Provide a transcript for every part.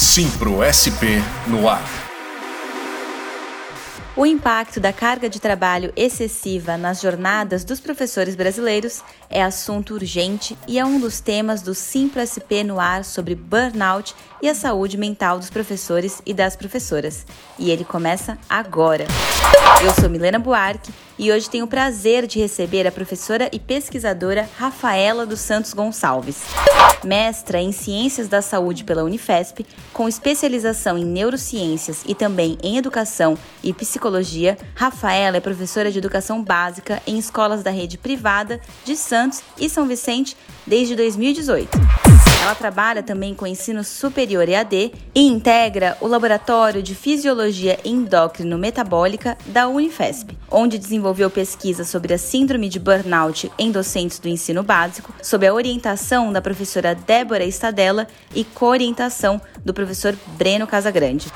Simpro SP no ar. O impacto da carga de trabalho excessiva nas jornadas dos professores brasileiros é assunto urgente e é um dos temas do Simpro SP no ar sobre burnout e a saúde mental dos professores e das professoras. E ele começa agora. Eu sou Milena Buarque e hoje tenho o prazer de receber a professora e pesquisadora Rafaela dos Santos Gonçalves. Mestra em Ciências da Saúde pela Unifesp, com especialização em neurociências e também em educação e psicologia, Rafaela é professora de educação básica em escolas da rede privada de Santos e São Vicente desde 2018. Ela trabalha também com ensino superior EAD e integra o Laboratório de Fisiologia Endócrino Metabólica da Unifesp, onde desenvolveu pesquisa sobre a síndrome de burnout em docentes do ensino básico, sob a orientação da professora Débora Estadella e co-orientação do professor Breno Casagrande.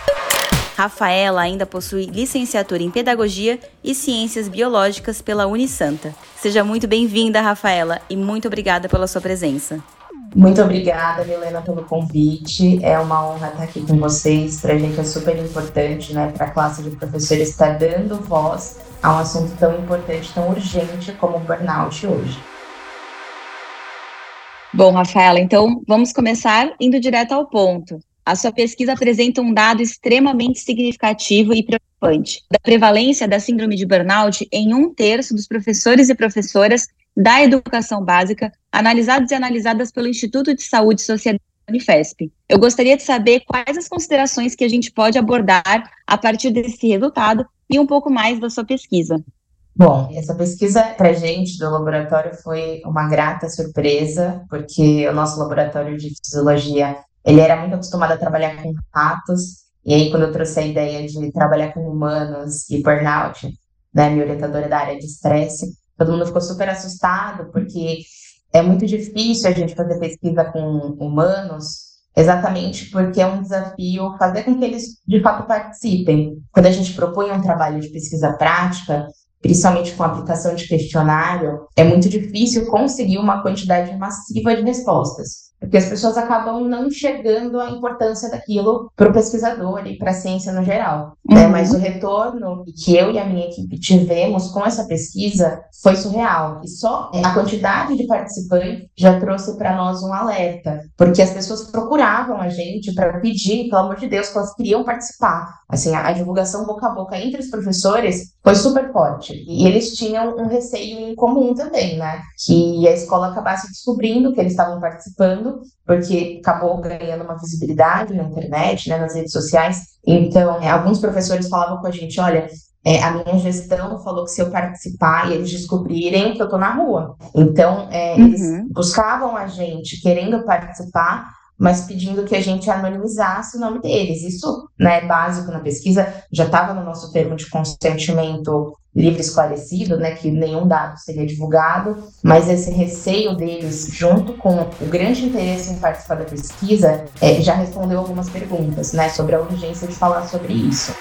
Rafaela ainda possui licenciatura em Pedagogia e Ciências Biológicas pela Unisanta. Seja muito bem-vinda, Rafaela, e muito obrigada pela sua presença. Muito obrigada, Milena, pelo convite. É uma honra estar aqui com vocês. Para a gente é super importante, né, para a classe de professores estar dando voz a um assunto tão importante, tão urgente como o burnout hoje. Bom, Rafaela, então vamos começar indo direto ao ponto. A sua pesquisa apresenta um dado extremamente significativo e preocupante da prevalência da síndrome de burnout em um terço dos professores e professoras da educação básica, analisados e analisadas pelo Instituto de Saúde e Sociedade Unifesp. Eu gostaria de saber quais as considerações que a gente pode abordar a partir desse resultado e um pouco mais da sua pesquisa. Bom, essa pesquisa para a gente do laboratório foi uma grata surpresa, porque o nosso laboratório de fisiologia ele era muito acostumado a trabalhar com ratos, e aí quando eu trouxe a ideia de trabalhar com humanos e burnout, né, minha orientadora da área de estresse, todo mundo ficou super assustado, porque é muito difícil a gente fazer pesquisa com humanos, exatamente porque é um desafio fazer com que eles de fato participem. Quando a gente propõe um trabalho de pesquisa prática, principalmente com aplicação de questionário, é muito difícil conseguir uma quantidade massiva de respostas porque as pessoas acabam não enxergando a importância daquilo para o pesquisador e para a ciência no geral. Né? Uhum. Né? Mas o retorno que eu e a minha equipe tivemos com essa pesquisa foi surreal. E só a quantidade de participantes já trouxe para nós um alerta, porque as pessoas procuravam a gente para pedir, pelo amor de Deus, que elas queriam participar. Assim, a, a divulgação boca a boca entre os professores foi super forte. E eles tinham um receio em comum também, né? Que a escola acabasse descobrindo que eles estavam participando porque acabou ganhando uma visibilidade na internet, né, nas redes sociais. Então, é, alguns professores falavam com a gente: olha, é, a minha gestão falou que se eu participar e eles descobrirem que eu estou na rua. Então, é, uhum. eles buscavam a gente querendo participar, mas pedindo que a gente anonimizasse o nome deles. Isso né, é básico na pesquisa, já estava no nosso termo de consentimento livre esclarecido, né, que nenhum dado seria divulgado, mas esse receio deles, junto com o grande interesse em participar da pesquisa, é, já respondeu algumas perguntas, né, sobre a urgência de falar sobre isso.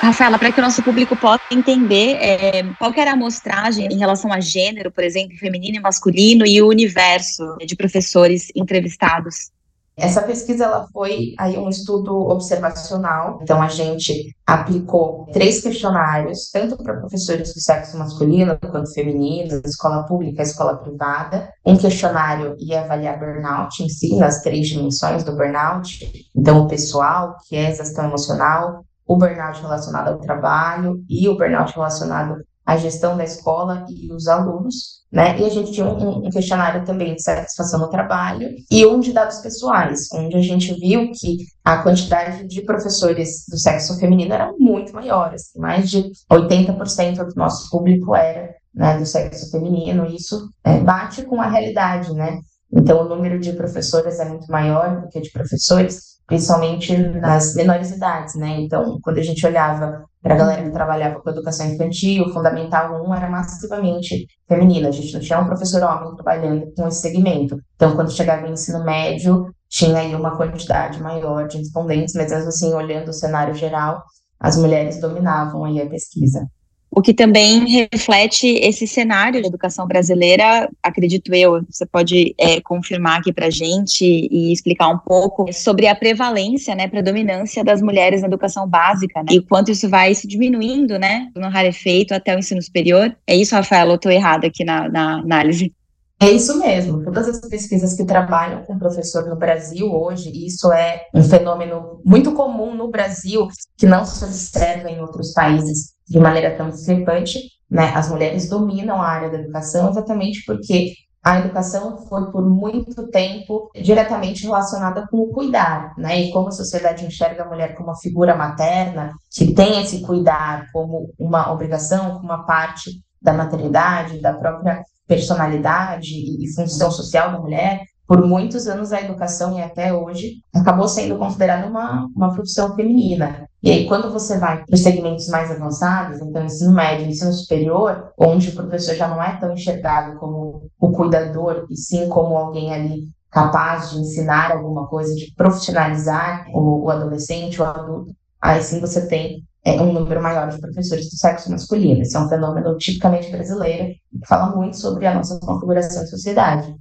Rafaela, para que o nosso público possa entender é, qual era a amostragem em relação a gênero, por exemplo, feminino e masculino, e o universo de professores entrevistados. Essa pesquisa ela foi aí um estudo observacional, então a gente aplicou três questionários, tanto para professores do sexo masculino quanto feminino, escola pública, escola privada. Um questionário ia avaliar burnout em si, nas três dimensões do burnout, então o pessoal, que é exaustão emocional, o burnout relacionado ao trabalho e o burnout relacionado à gestão da escola e os alunos, né? E a gente tinha um, um, questionário também de satisfação no trabalho e um de dados pessoais, onde a gente viu que a quantidade de professores do sexo feminino era muito maior, assim, mais de 80% do nosso público era né, do sexo feminino, e isso é, bate com a realidade, né? Então, o número de professoras é muito maior do que de professores, principalmente nas menores idades, né? Então, quando a gente olhava para a galera que trabalhava com educação infantil, Fundamental 1 era massivamente feminino, a gente não tinha um professor homem trabalhando com esse segmento. Então, quando chegava no ensino médio, tinha aí uma quantidade maior de respondentes, mas assim, olhando o cenário geral, as mulheres dominavam aí a pesquisa. O que também reflete esse cenário de educação brasileira, acredito eu. Você pode é, confirmar aqui para a gente e explicar um pouco sobre a prevalência, né, predominância das mulheres na educação básica, né, e quanto isso vai se diminuindo, né, no rarefeito até o ensino superior. É isso, Rafael? Eu estou errada aqui na, na análise? É isso mesmo. Todas as pesquisas que trabalham com professor no Brasil hoje, e isso é um fenômeno muito comum no Brasil, que não se observa em outros países de maneira tão discrepante, né? As mulheres dominam a área da educação exatamente porque a educação foi por muito tempo diretamente relacionada com o cuidar, né? E como a sociedade enxerga a mulher como uma figura materna, que tem esse cuidar como uma obrigação, como uma parte da maternidade, da própria personalidade e, função social da mulher, por muitos anos a educação e até hoje acabou sendo considerada uma, uma profissão feminina. E aí, quando você vai para os segmentos mais avançados, então ensino médio, ensino superior, onde o professor já não é tão enxergado como o cuidador, e sim como alguém ali capaz de ensinar alguma coisa, de profissionalizar o, o adolescente, o adulto, aí sim você tem é, um número maior de professores do sexo masculino. Esse é um fenômeno tipicamente brasileiro que fala muito sobre a nossa configuração de sociedade.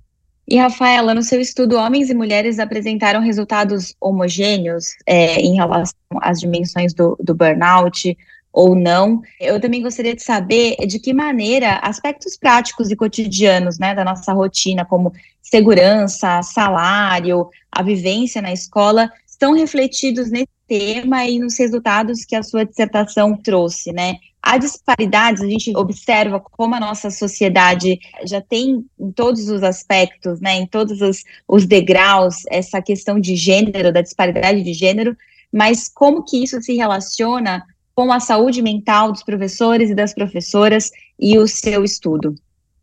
E, Rafaela, no seu estudo, homens e mulheres apresentaram resultados homogêneos é, em relação às dimensões do, do burnout ou não. Eu também gostaria de saber de que maneira aspectos práticos e cotidianos né, da nossa rotina, como segurança, salário, a vivência na escola, estão refletidos nesse tema e nos resultados que a sua dissertação trouxe, né? Há disparidades, a gente observa como a nossa sociedade já tem em todos os aspectos, né, em todos os, os degraus, essa questão de gênero, da disparidade de gênero, mas como que isso se relaciona com a saúde mental dos professores e das professoras e o seu estudo?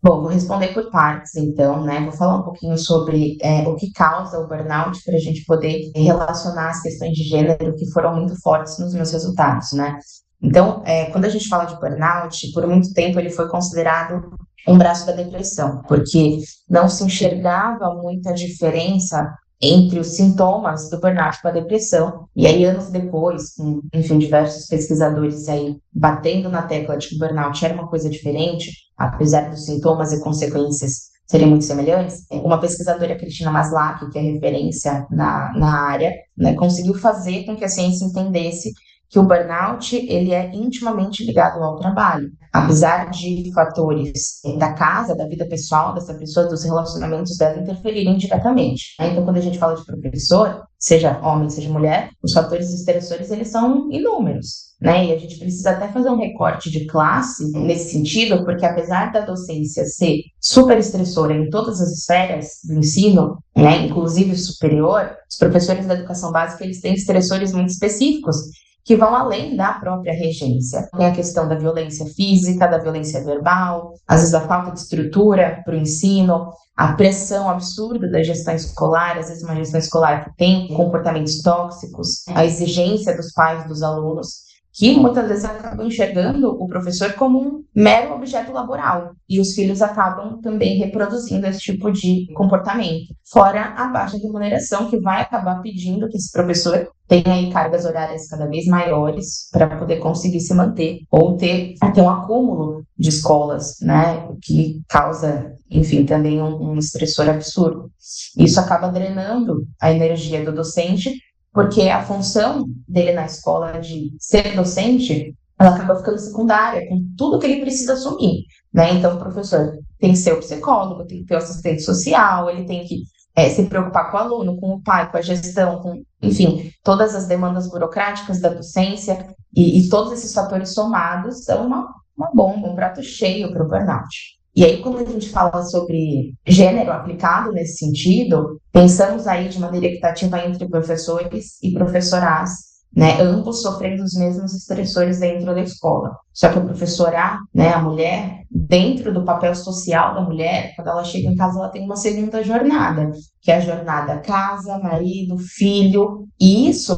Bom, vou responder por partes, então, né? Vou falar um pouquinho sobre é, o que causa o burnout para a gente poder relacionar as questões de gênero que foram muito fortes nos meus resultados, né? Então, é, quando a gente fala de burnout, por muito tempo ele foi considerado um braço da depressão, porque não se enxergava muita diferença entre os sintomas do burnout com a depressão. E aí, anos depois, com, enfim, diversos pesquisadores aí batendo na tecla de que o burnout era uma coisa diferente, apesar dos sintomas e consequências serem muito semelhantes, uma pesquisadora, Cristina Maslach, que é referência na, na área, né, conseguiu fazer com que a ciência entendesse que o burnout ele é intimamente ligado ao trabalho. Apesar de fatores da casa, da vida pessoal dessa pessoa, dos relacionamentos dela interferirem diretamente. Então, quando a gente fala de professor, seja homem, seja mulher, os fatores estressores eles são inúmeros. Né? E a gente precisa até fazer um recorte de classe nesse sentido, porque apesar da docência ser super estressora em todas as esferas do ensino, né, inclusive superior, os professores da educação básica eles têm estressores muito específicos que vão além da própria regência. Tem a questão da violência física, da violência verbal, às vezes a falta de estrutura para o ensino, a pressão absurda da gestão escolar, às vezes uma gestão escolar que tem comportamentos tóxicos, a exigência dos pais dos alunos que muitas vezes acabam enxergando o professor como um mero objeto laboral e os filhos acabam também reproduzindo esse tipo de comportamento. Fora a baixa remuneração que vai acabar pedindo que esse professor tenha aí cargas horárias cada vez maiores para poder conseguir se manter ou ter até um acúmulo de escolas, né, que causa, enfim, também um, um estressor absurdo. Isso acaba drenando a energia do docente porque a função dele na escola de ser docente, ela acaba ficando secundária com tudo que ele precisa assumir, né? Então, o professor tem que ser o psicólogo, tem que ter o assistente social, ele tem que é, se preocupar com o aluno, com o pai, com a gestão, com, enfim, todas as demandas burocráticas da docência e, e todos esses fatores somados são uma, uma bomba, um prato cheio para o burnout. E aí, quando a gente fala sobre gênero aplicado nesse sentido, pensamos aí de maneira equitativa entre professores e professoras, né, ambos sofrendo os mesmos estressores dentro da escola. Só que o professor A, né, a mulher, dentro do papel social da mulher, quando ela chega em casa, ela tem uma segunda jornada, que é a jornada casa, marido, filho. E isso,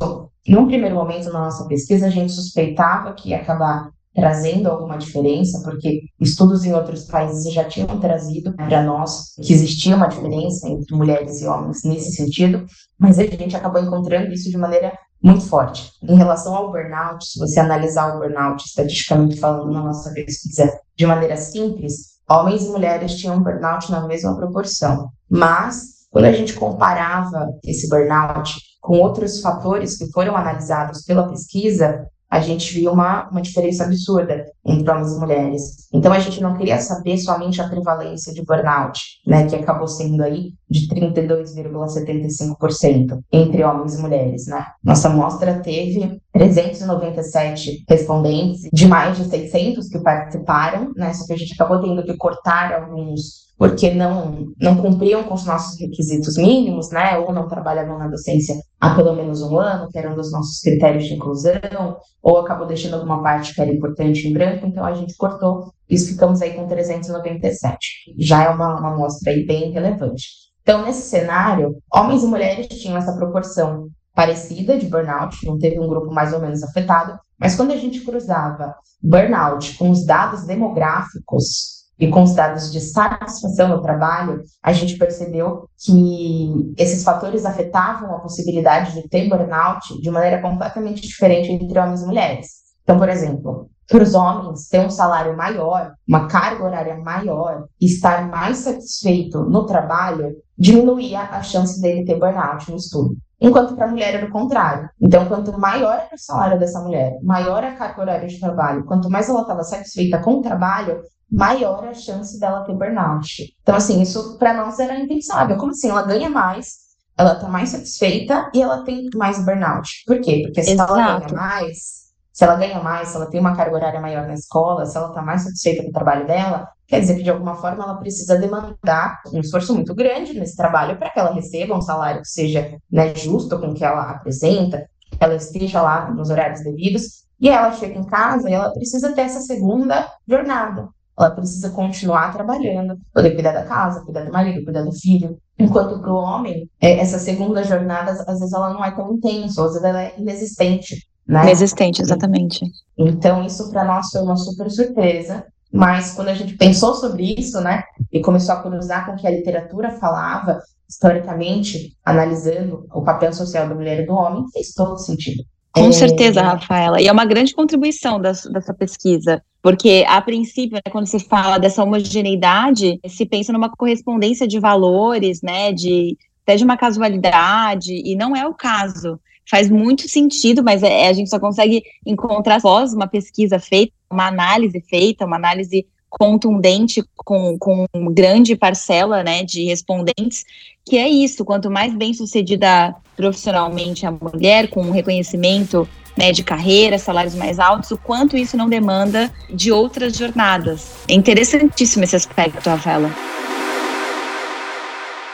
num primeiro momento na nossa pesquisa, a gente suspeitava que ia acabar trazendo alguma diferença, porque estudos em outros países já tinham trazido para nós que existia uma diferença entre mulheres e homens nesse sentido, mas a gente acabou encontrando isso de maneira muito forte. Em relação ao burnout, se você analisar o burnout estatisticamente falando na nossa pesquisa de maneira simples, homens e mulheres tinham burnout na mesma proporção. Mas, quando a gente comparava esse burnout com outros fatores que foram analisados pela pesquisa, a gente viu uma, uma diferença absurda entre homens e mulheres. Então, a gente não queria saber somente a prevalência de burnout, né, que acabou sendo aí de 32,75% entre homens e mulheres, né. Nossa amostra teve 397 respondentes, de mais de 600 que participaram, né, só que a gente acabou tendo que cortar alguns porque não, não cumpriam com os nossos requisitos mínimos, né, ou não trabalhavam na docência há pelo menos um ano, que era um dos nossos critérios de inclusão, ou acabou deixando alguma parte que era importante em branco, então a gente cortou, e ficamos aí com 397. Já é uma, uma amostra aí bem relevante. Então, nesse cenário, homens e mulheres tinham essa proporção parecida de burnout, não teve um grupo mais ou menos afetado, mas quando a gente cruzava burnout com os dados demográficos e com os dados de satisfação no trabalho, a gente percebeu que esses fatores afetavam a possibilidade de ter burnout de maneira completamente diferente entre homens e mulheres. Então, por exemplo, para os homens ter um salário maior, uma carga horária maior, estar mais satisfeito no trabalho, diminuía a chance dele ter burnout no estudo. Enquanto para a mulher era o contrário. Então, quanto maior era o salário dessa mulher, maior a carga horária de trabalho, quanto mais ela estava satisfeita com o trabalho, maior a chance dela ter burnout. Então, assim, isso para nós era impensável. Como assim? Ela ganha mais, ela tá mais satisfeita e ela tem mais burnout. Por quê? Porque se Exato. ela ganha mais, se ela ganha mais, se ela tem uma carga horária maior na escola, se ela tá mais satisfeita com o trabalho dela, quer dizer que de alguma forma ela precisa demandar um esforço muito grande nesse trabalho para que ela receba um salário que seja né, justo com o que ela apresenta, que ela esteja lá nos horários devidos. E ela chega em casa e ela precisa ter essa segunda jornada. Ela precisa continuar trabalhando, poder cuidar da casa, cuidar do marido, cuidar do filho. Enquanto para o homem, é, essa segunda jornada, às vezes ela não é tão intensa, às vezes ela é inexistente. Né? Inexistente, exatamente. Então, isso para nós foi uma super surpresa. Mas quando a gente pensou sobre isso, né, e começou a cruzar com o que a literatura falava, historicamente, analisando o papel social da mulher e do homem, fez todo sentido. Com é... certeza, Rafaela. E é uma grande contribuição das, dessa pesquisa, porque, a princípio, né, quando se fala dessa homogeneidade, se pensa numa correspondência de valores, né, de, até de uma casualidade, e não é o caso. Faz muito sentido, mas é, a gente só consegue encontrar após uma pesquisa feita, uma análise feita, uma análise contundente com, com grande parcela né, de respondentes, que é isso, quanto mais bem sucedida profissionalmente a mulher, com um reconhecimento né, de carreira, salários mais altos, o quanto isso não demanda de outras jornadas. É interessantíssimo esse aspecto, Rafaela.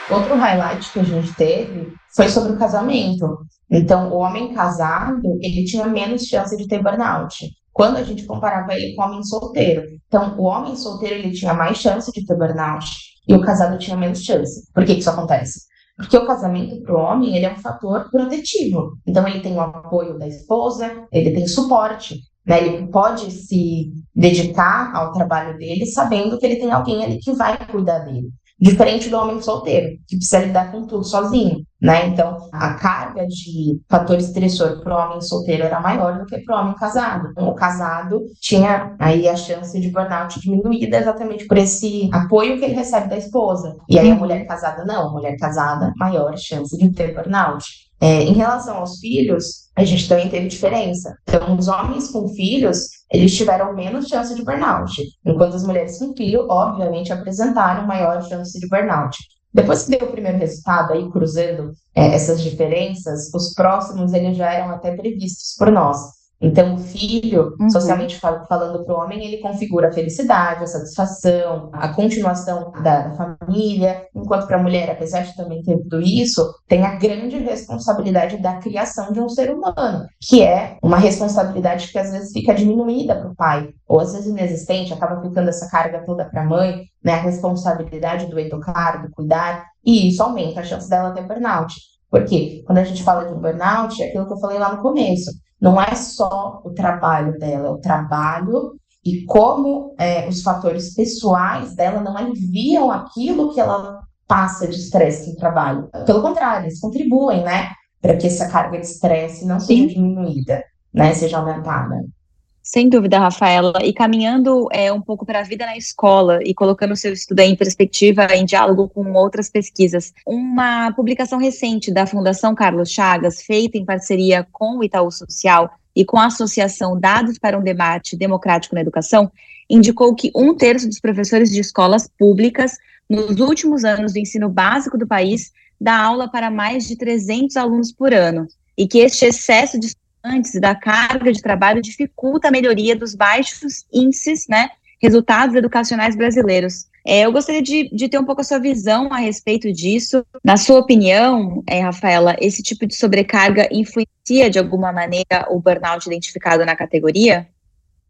Outro highlight que a gente teve foi sobre o casamento. Então, o homem casado, ele tinha menos chance de ter burnout quando a gente comparava ele com o homem solteiro. Então, o homem solteiro ele tinha mais chance de ter burnout e o casado tinha menos chance. Por que, isso acontece? Porque o casamento para o homem ele é um fator protetivo. Então, ele tem o apoio da esposa, ele tem suporte. Né? Ele pode se dedicar ao trabalho dele sabendo que ele tem alguém ali que vai cuidar dele. Diferente do homem solteiro, que precisa lidar com tudo sozinho, né? Então, a carga de fator estressor para o homem solteiro era maior do que para o homem casado. O casado tinha aí a chance de burnout diminuída exatamente por esse apoio que ele recebe da esposa. E aí a mulher casada não, a mulher casada, maior chance de ter burnout. É, em relação aos filhos, a gente também teve diferença. Então, os homens com filhos, eles tiveram menos chance de burnout, enquanto as mulheres com filho, obviamente, apresentaram maior chance de burnout. Depois que deu o primeiro resultado, aí cruzando é, essas diferenças, os próximos eles já eram até previstos por nós. Então, o filho, uhum. socialmente falando para o homem, ele configura a felicidade, a satisfação, a continuação da, da família, enquanto para a mulher, apesar de também ter tudo isso, tem a grande responsabilidade da criação de um ser humano, que é uma responsabilidade que às vezes fica diminuída para o pai, ou às vezes inexistente, acaba ficando essa carga toda para a mãe, né, a responsabilidade do educar, do cuidar, e isso aumenta a chance dela ter burnout. Porque quando a gente fala de burnout, é aquilo que eu falei lá no começo não é só o trabalho dela, é o trabalho e como é, os fatores pessoais dela não aliviam aquilo que ela passa de estresse no trabalho. Pelo contrário, eles contribuem, né? para que essa carga de estresse não Sim. seja diminuída, né, seja aumentada. Sem dúvida, Rafaela. E caminhando é, um pouco para a vida na escola e colocando o seu estudo em perspectiva, em diálogo com outras pesquisas, uma publicação recente da Fundação Carlos Chagas, feita em parceria com o Itaú Social e com a Associação Dados para um Debate Democrático na Educação, indicou que um terço dos professores de escolas públicas, nos últimos anos do ensino básico do país, dá aula para mais de 300 alunos por ano, e que este excesso de estudantes da carga de trabalho dificulta a melhoria dos baixos índices, né, resultados educacionais brasileiros. É, eu gostaria de, de, ter um pouco a sua visão a respeito disso. Na sua opinião, é, Rafaela, esse tipo de sobrecarga influencia de alguma maneira o burnout identificado na categoria?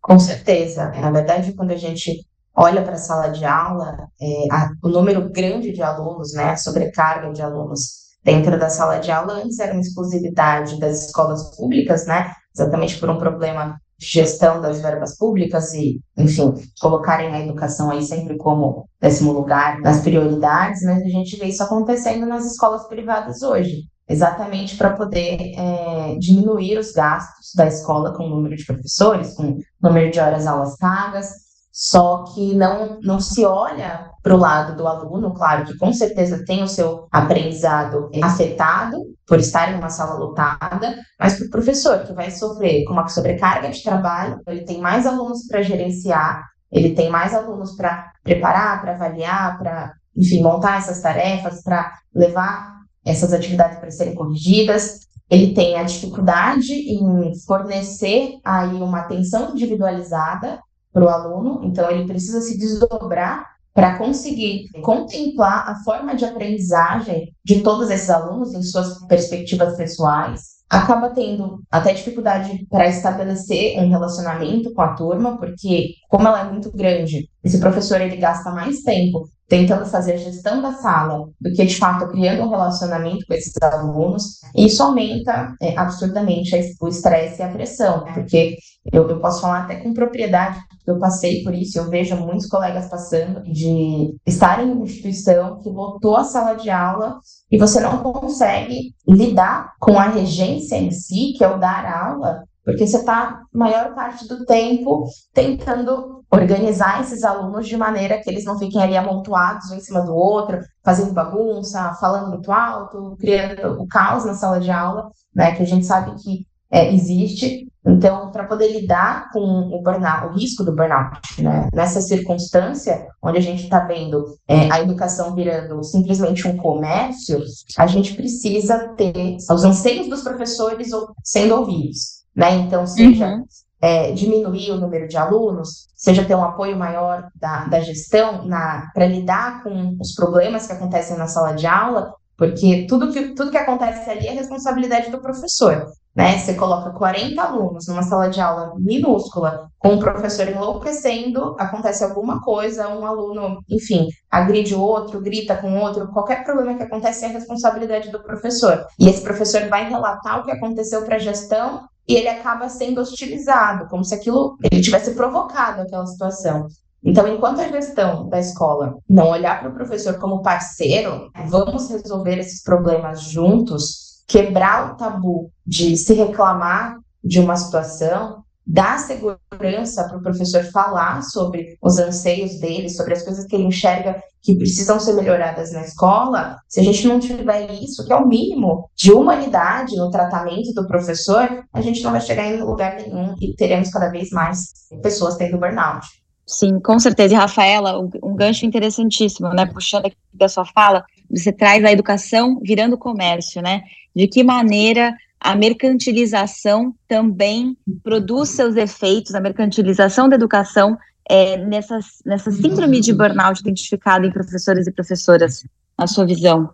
Com certeza. Na verdade, quando a gente olha para a sala de aula, é, a, o número grande de alunos, né, a sobrecarga de alunos dentro da sala de aula antes era uma exclusividade das escolas públicas, né, exatamente por um problema de gestão das verbas públicas e, enfim, colocarem a educação aí sempre como décimo lugar nas prioridades, mas a gente vê isso acontecendo nas escolas privadas hoje exatamente para poder é, diminuir os gastos da escola com o número de professores, com o número de horas aulas pagas, só que não, não se olha para o lado do aluno, claro que com certeza tem o seu aprendizado afetado por estar em uma sala lotada, mas para o professor que vai sofrer com uma sobrecarga de trabalho, ele tem mais alunos para gerenciar, ele tem mais alunos para preparar, para avaliar, para, enfim, montar essas tarefas, para levar essas atividades para serem corrigidas. Ele tem a dificuldade em fornecer aí uma atenção individualizada para o aluno, então ele precisa se desdobrar para conseguir contemplar a forma de aprendizagem de todos esses alunos em suas perspectivas pessoais. Acaba tendo até dificuldade para estabelecer um relacionamento com a turma, porque como ela é muito grande, esse professor ele gasta mais tempo tentando fazer a gestão da sala do que de fato criando um relacionamento com esses alunos, e isso aumenta é, absurdamente o estresse e a pressão, porque eu, eu posso falar até com propriedade, eu passei por isso, eu vejo muitos colegas passando de estar em uma instituição que lotou a sala de aula e você não consegue lidar com a regência em si, que é o dar aula, porque você está maior parte do tempo tentando organizar esses alunos de maneira que eles não fiquem ali amontoados um em cima do outro, fazendo bagunça, falando muito alto, criando o caos na sala de aula, né, que a gente sabe que é, existe. Então, para poder lidar com o burnout, o risco do burnout, né, nessa circunstância onde a gente está vendo é, a educação virando simplesmente um comércio, a gente precisa ter os anseios dos professores sendo ouvidos né? Então, seja uhum. é, diminuir o número de alunos, seja ter um apoio maior da, da gestão para lidar com os problemas que acontecem na sala de aula, porque tudo que, tudo que acontece ali é responsabilidade do professor. Né? Você coloca 40 alunos numa sala de aula minúscula, com o professor enlouquecendo, acontece alguma coisa, um aluno, enfim, agride o outro, grita com o outro, qualquer problema que acontece é responsabilidade do professor. E esse professor vai relatar o que aconteceu para a gestão e ele acaba sendo hostilizado, como se aquilo ele tivesse provocado aquela situação. Então, enquanto a gestão da escola não olhar para o professor como parceiro, vamos resolver esses problemas juntos, quebrar o tabu de se reclamar de uma situação dar segurança para o professor falar sobre os anseios dele, sobre as coisas que ele enxerga que precisam ser melhoradas na escola, se a gente não tiver isso, que é o mínimo de humanidade no tratamento do professor, a gente não vai chegar em lugar nenhum e teremos cada vez mais pessoas tendo burnout. Sim, com certeza. E, Rafaela, um gancho interessantíssimo, né? Puxando aqui da sua fala, você traz a educação virando comércio, né? De que maneira a mercantilização também produz seus efeitos, a mercantilização da educação é, nessa, nessa síndrome de burnout identificada em professores e professoras, na sua visão?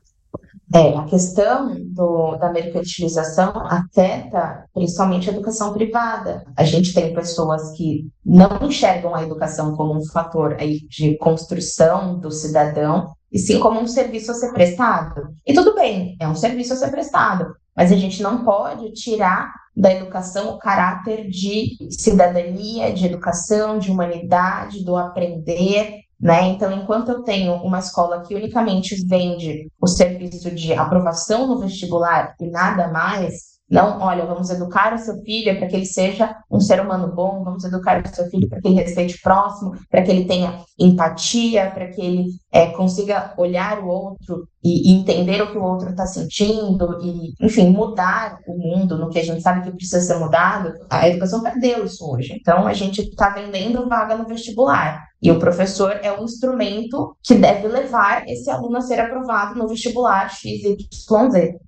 É, a questão do, da mercantilização afeta principalmente a educação privada. A gente tem pessoas que não enxergam a educação como um fator aí de construção do cidadão, e sim como um serviço a ser prestado. E tudo bem, é um serviço a ser prestado, mas a gente não pode tirar da educação o caráter de cidadania, de educação, de humanidade, do aprender, Né? Então, enquanto eu tenho uma escola que unicamente vende o serviço de aprovação no vestibular e nada mais, não, olha, vamos educar o seu filho para que ele seja um ser humano bom, vamos educar o seu filho para que ele respeite o próximo, para que ele tenha empatia, para que ele é, consiga olhar o outro e, e entender o que o outro está sentindo, e, enfim, mudar o mundo no que a gente sabe que precisa ser mudado. A educação perdeu isso hoje. Então, a gente está vendendo vaga no vestibular. E o professor é um instrumento que deve levar esse aluno a ser aprovado no vestibular XYZ.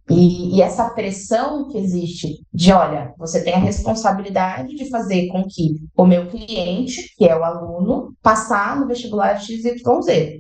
E, e essa pressão que existe de, olha, você tem a responsabilidade de fazer com que o meu cliente, que é o aluno, passar no vestibular XYZ,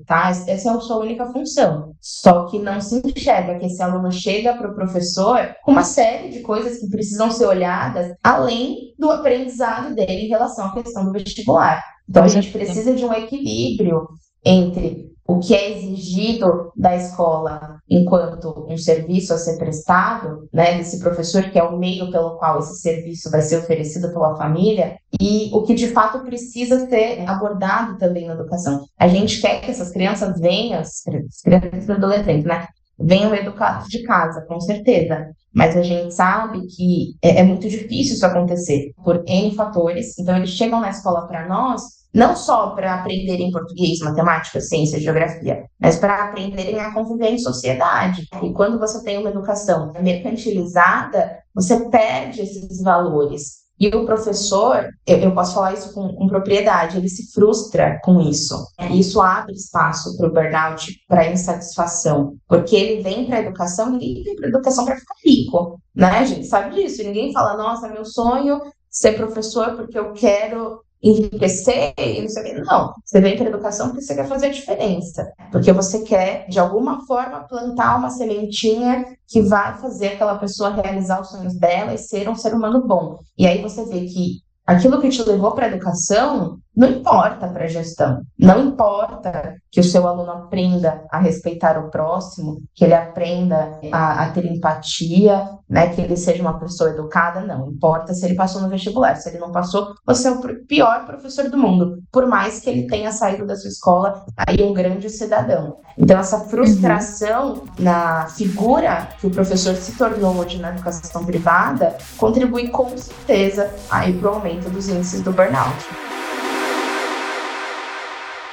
tá? Essa é a sua única função. Só que não se enxerga que esse aluno chega para o professor com uma série de coisas que precisam ser olhadas além do aprendizado dele em relação à questão do vestibular. Então, a gente precisa de um equilíbrio entre o que é exigido da escola enquanto um serviço a ser prestado, né, desse professor que é o meio pelo qual esse serviço vai ser oferecido pela família, e o que de fato precisa ser abordado também na educação. A gente quer que essas crianças venham, as crianças e adolescentes, né, venham educados de casa, com certeza. Mas a gente sabe que é, é muito difícil isso acontecer por N fatores. Então, eles chegam na escola para nós não só para aprenderem português, matemática, ciência, geografia, mas para aprenderem a conviver em sociedade. E quando você tem uma educação mercantilizada, você perde esses valores. E o professor, eu, eu posso falar isso com, com, propriedade, ele se frustra com isso. Isso abre espaço para o burnout, para insatisfação, porque ele vem para a educação, ninguém vem para a educação para ficar rico, né? A gente sabe disso. Ninguém fala, nossa, meu sonho ser professor porque eu quero enriquecer e não sei o quê. Não, você vem para a educação porque você quer fazer a diferença, porque você quer, de alguma forma, plantar uma sementinha que vai fazer aquela pessoa realizar os sonhos dela e ser um ser humano bom. E aí você vê que aquilo que te levou para a educação não importa para a gestão. Não importa que o seu aluno aprenda a respeitar o próximo, que ele aprenda a, a, ter empatia, né, que ele seja uma pessoa educada, não. Importa se ele passou no vestibular. Se ele não passou, você é o pior professor do mundo, por mais que ele tenha saído da sua escola aí um grande cidadão. Então, essa frustração uhum. na figura que o professor se tornou hoje na educação privada contribui com certeza aí para o aumento dos índices do burnout.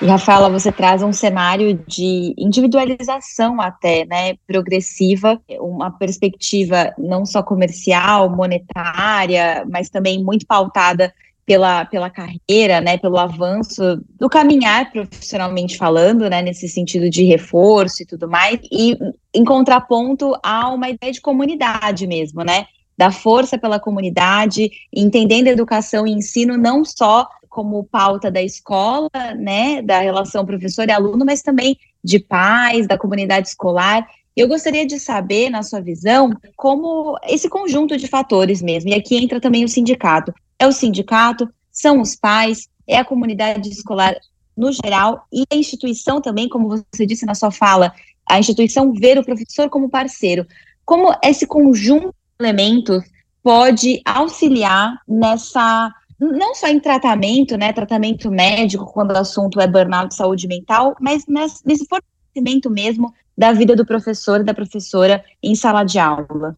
Rafaela, você traz um cenário de individualização até, né, progressiva, uma perspectiva não só comercial, monetária, mas também muito pautada pela, pela carreira, né, pelo avanço do caminhar profissionalmente falando, né, nesse sentido de reforço e tudo mais, e em contraponto a uma ideia de comunidade mesmo, né, da força pela comunidade, entendendo educação e ensino não só como pauta da escola, né, da relação professor e aluno, mas também de pais, da comunidade escolar. Eu gostaria de saber, na sua visão, como esse conjunto de fatores mesmo, e aqui entra também o sindicato. É o sindicato, são os pais, é a comunidade escolar no geral, e a instituição também, como você disse na sua fala, a instituição ver o professor como parceiro. Como esse conjunto de elementos pode auxiliar nessa não só em tratamento, né, tratamento médico, quando o assunto é burnout saúde mental, mas nesse fortalecimento mesmo da vida do professor e da professora em sala de aula.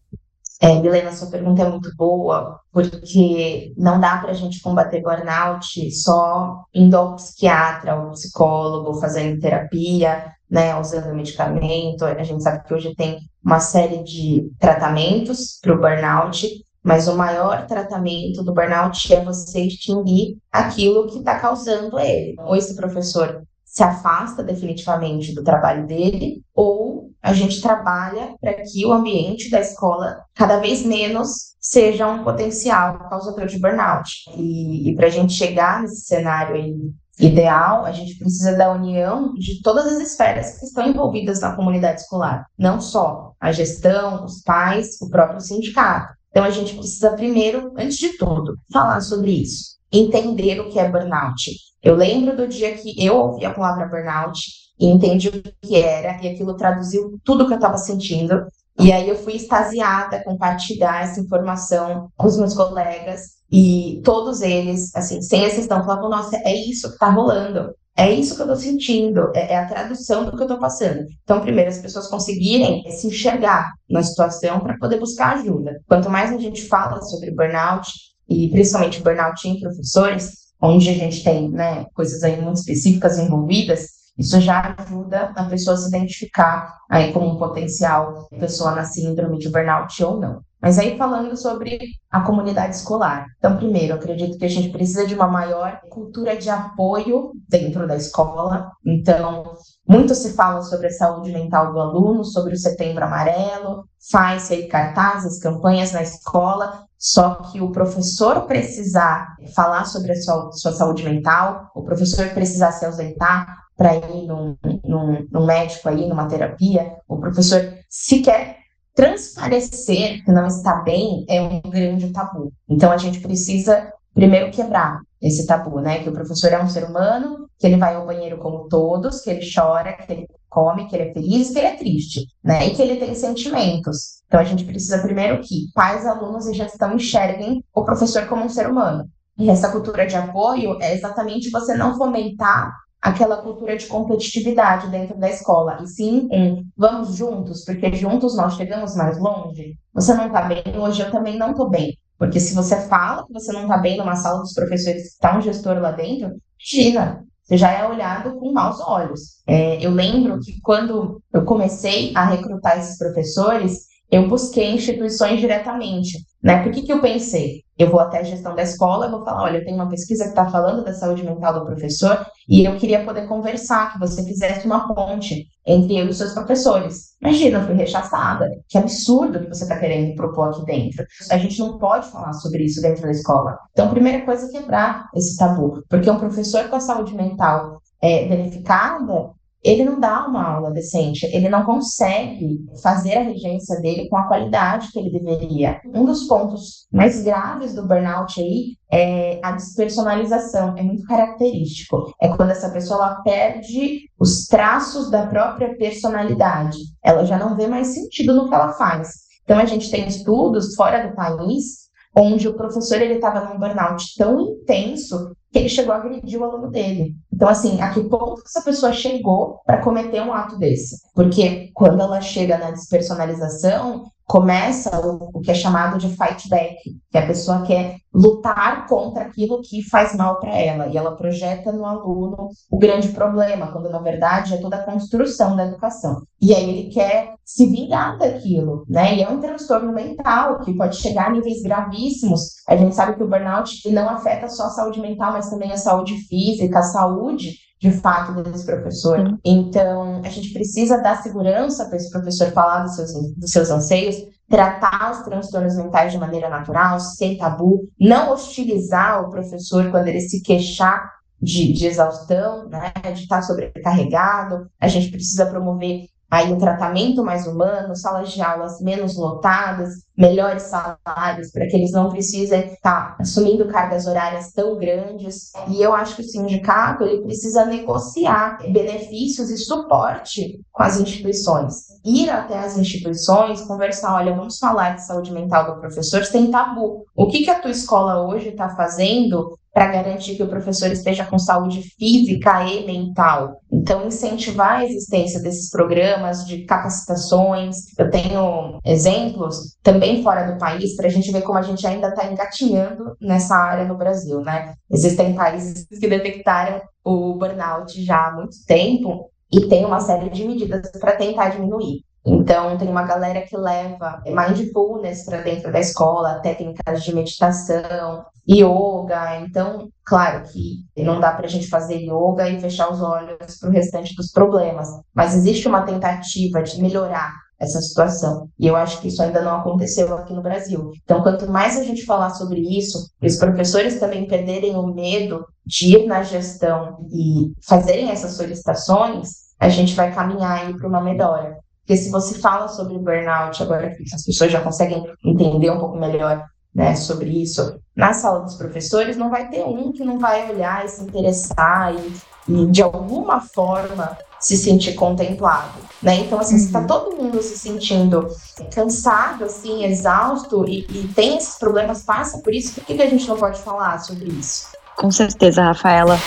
É, Milena, sua pergunta é muito boa, porque não dá para a gente combater burnout só indo ao psiquiatra, ao psicólogo, fazendo terapia, né, usando medicamento. A gente sabe que hoje tem uma série de tratamentos para o burnout, mas o maior tratamento do burnout é você extinguir aquilo que está causando ele. Ou esse professor se afasta definitivamente do trabalho dele, ou a gente trabalha para que o ambiente da escola cada vez menos seja um potencial causador de burnout. E, e para a gente chegar nesse cenário ideal, a gente precisa da união de todas as esferas que estão envolvidas na comunidade escolar, não só a gestão, os pais, o próprio sindicato. Então, a gente precisa primeiro, antes de tudo, falar sobre isso, entender o que é burnout. Eu lembro do dia que eu ouvi a palavra burnout e entendi o que era, e aquilo traduziu tudo que eu estava sentindo. E aí eu fui extasiada compartilhar essa informação com os meus colegas, e todos eles, assim, sem exceção, falavam: nossa, é isso que está rolando. É isso que eu estou sentindo, é, é, a tradução do que eu estou passando. Então, primeiro, as pessoas conseguirem se enxergar na situação para poder buscar ajuda. Quanto mais a gente fala sobre burnout, e principalmente burnout em professores, onde a gente tem né, coisas aí muito específicas envolvidas, isso já ajuda a pessoa a se identificar aí como um potencial pessoa na síndrome de burnout ou não. Mas aí falando sobre a comunidade escolar. Então, primeiro, acredito que a gente precisa de uma maior cultura de apoio dentro da escola. Então, muito se fala sobre a saúde mental do aluno, sobre o setembro amarelo, faz aí cartazes, campanhas na escola, só que o professor precisar falar sobre a sua, sua saúde mental, o professor precisar se ausentar para ir num, num, num médico aí, numa terapia, o professor se quer transparecer que não está bem é um grande tabu. Então a gente precisa primeiro quebrar esse tabu, né? Que o professor é um ser humano, que ele vai ao banheiro como todos, que ele chora, que ele come, que ele é feliz, que ele é triste, né? E que ele tem sentimentos. Então a gente precisa primeiro que pais, alunos e gestão enxerguem o professor como um ser humano. E essa cultura de apoio é exatamente você não fomentar aquela cultura de competitividade dentro da escola, e sim um vamos juntos, porque juntos nós chegamos mais longe. Você não está bem, hoje eu também não estou bem. Porque se você fala que você não está bem numa sala dos professores está um gestor lá dentro, imagina, você já é olhado com maus olhos. É, eu lembro que quando eu comecei a recrutar esses professores, eu busquei instituições diretamente. Né? Por que, que eu pensei? Eu vou até a gestão da escola, eu vou falar, olha, eu tenho uma pesquisa que está falando da saúde mental do professor e eu queria poder conversar, que você fizesse uma ponte entre eu e os seus professores. Imagina, eu fui rechaçada. Que absurdo que você está querendo propor aqui dentro. A gente não pode falar sobre isso dentro da escola. Então, primeira coisa é quebrar esse tabu. Porque um professor com a saúde mental é, danificada, ele não dá uma aula decente, ele não consegue fazer a regência dele com a qualidade que ele deveria. Um dos pontos mais graves do burnout aí é a despersonalização, é muito característico. É quando essa pessoa perde os traços da própria personalidade, ela já não vê mais sentido no que ela faz. Então a gente tem estudos fora do país onde o professor ele estava num burnout tão intenso que ele chegou a agredir o aluno dele. Então, assim, a que ponto essa pessoa chegou para cometer um ato desse? Porque quando ela chega na despersonalização, começa o, que é chamado de fight back, que a pessoa quer lutar contra aquilo que faz mal para ela, e ela projeta no aluno o grande problema, quando na verdade é toda a construção da educação. E aí ele quer se vingar daquilo, né? E é um transtorno mental que pode chegar a níveis gravíssimos. A gente sabe que o burnout não afeta só a saúde mental, mas também a saúde física, a saúde de fato desse professor. Sim. Então, a gente precisa dar segurança para esse professor falar dos seus, dos seus anseios, tratar os transtornos mentais de maneira natural, sem tabu, não hostilizar o professor quando ele se queixar de, de exaustão, né, de estar sobrecarregado. A gente precisa promover aí um tratamento mais humano, salas de aulas menos lotadas, melhores salários para que eles não precisem estar assumindo cargas horárias tão grandes. E eu acho que o sindicato ele precisa negociar benefícios e suporte com as instituições. Ir até as instituições, conversar, olha, vamos falar de saúde mental do professor sem tabu. O que, que a tua escola hoje está fazendo para garantir que o professor esteja com saúde física e mental. Então, incentivar a existência desses programas de capacitações. Eu tenho exemplos também fora do país para a gente ver como a gente ainda está engatinhando nessa área no Brasil, né? Existem países que detectaram o burnout já há muito tempo e tem uma série de medidas para tentar diminuir. Então, tem uma galera que leva mindfulness para dentro da escola, técnicas de meditação, yoga. Então, claro que não dá para a gente fazer yoga e fechar os olhos para o restante dos problemas, mas existe uma tentativa de melhorar essa situação. E eu acho que isso ainda não aconteceu aqui no Brasil. Então, quanto mais a gente falar sobre isso, os professores também perderem o medo de ir na gestão e fazerem essas solicitações, a gente vai caminhar para uma melhora. Porque se você fala sobre burnout, agora que as pessoas já conseguem entender um pouco melhor né, sobre isso, na sala dos professores, não vai ter um que não vai olhar e se interessar e, e de alguma forma se sentir contemplado, né? Então, assim, uhum. se tá uhum. todo mundo se sentindo cansado, assim, exausto e, e, tem esses problemas, passa por isso, por que, que a gente não pode falar sobre isso? Com certeza, Rafaela.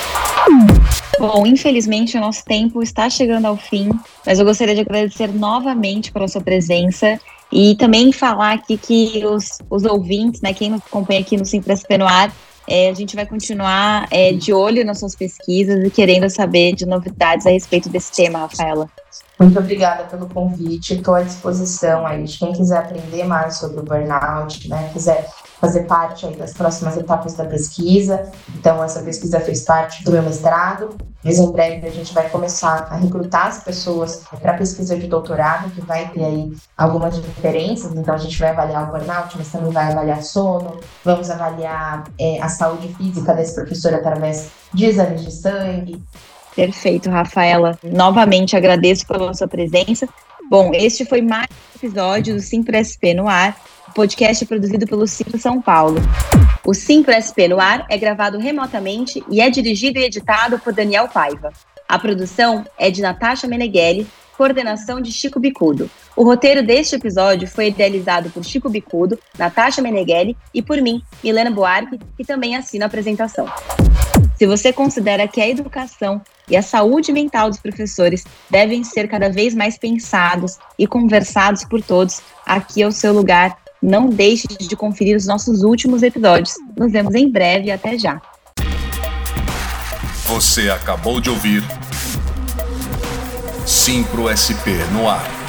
Bom, infelizmente o nosso tempo está chegando ao fim, mas eu gostaria de agradecer novamente pela sua presença e também falar aqui que os, os ouvintes, né, quem nos acompanha aqui no Simples no Ar, é, a gente vai continuar é, de olho nas suas pesquisas e querendo saber de novidades a respeito desse tema, Rafaela. Muito obrigada pelo convite, estou à disposição aí de quem quiser aprender mais sobre o burnout, né, quiser fazer parte aí das próximas etapas da pesquisa. Então, essa pesquisa fez parte do meu mestrado, mas em breve a gente vai começar a recrutar as pessoas para a pesquisa de doutorado, que vai ter aí algumas diferenças. Então, a gente vai avaliar o burnout, mas também vai avaliar sono, vamos avaliar é, a saúde física desse professor através de exames de sangue. Perfeito, Rafaela. Novamente agradeço pela sua presença. Bom, este foi mais um episódio do Simples SP no ar. Podcast produzido pelo Simples São Paulo. O Simples SP no ar é gravado remotamente e é dirigido e editado por Daniel Paiva. A produção é de Natasha Meneghelli, coordenação de Chico Bicudo. O roteiro deste episódio foi idealizado por Chico Bicudo, Natasha Meneghelli e por mim, Milena Buarque, que também assina a apresentação. Se você considera que a educação e a saúde mental dos professores devem ser cada vez mais pensados e conversados por todos, aqui é o seu lugar. Não deixe de conferir os nossos últimos episódios. Nos vemos em breve e até já. Você acabou de ouvir Simpro SP no ar.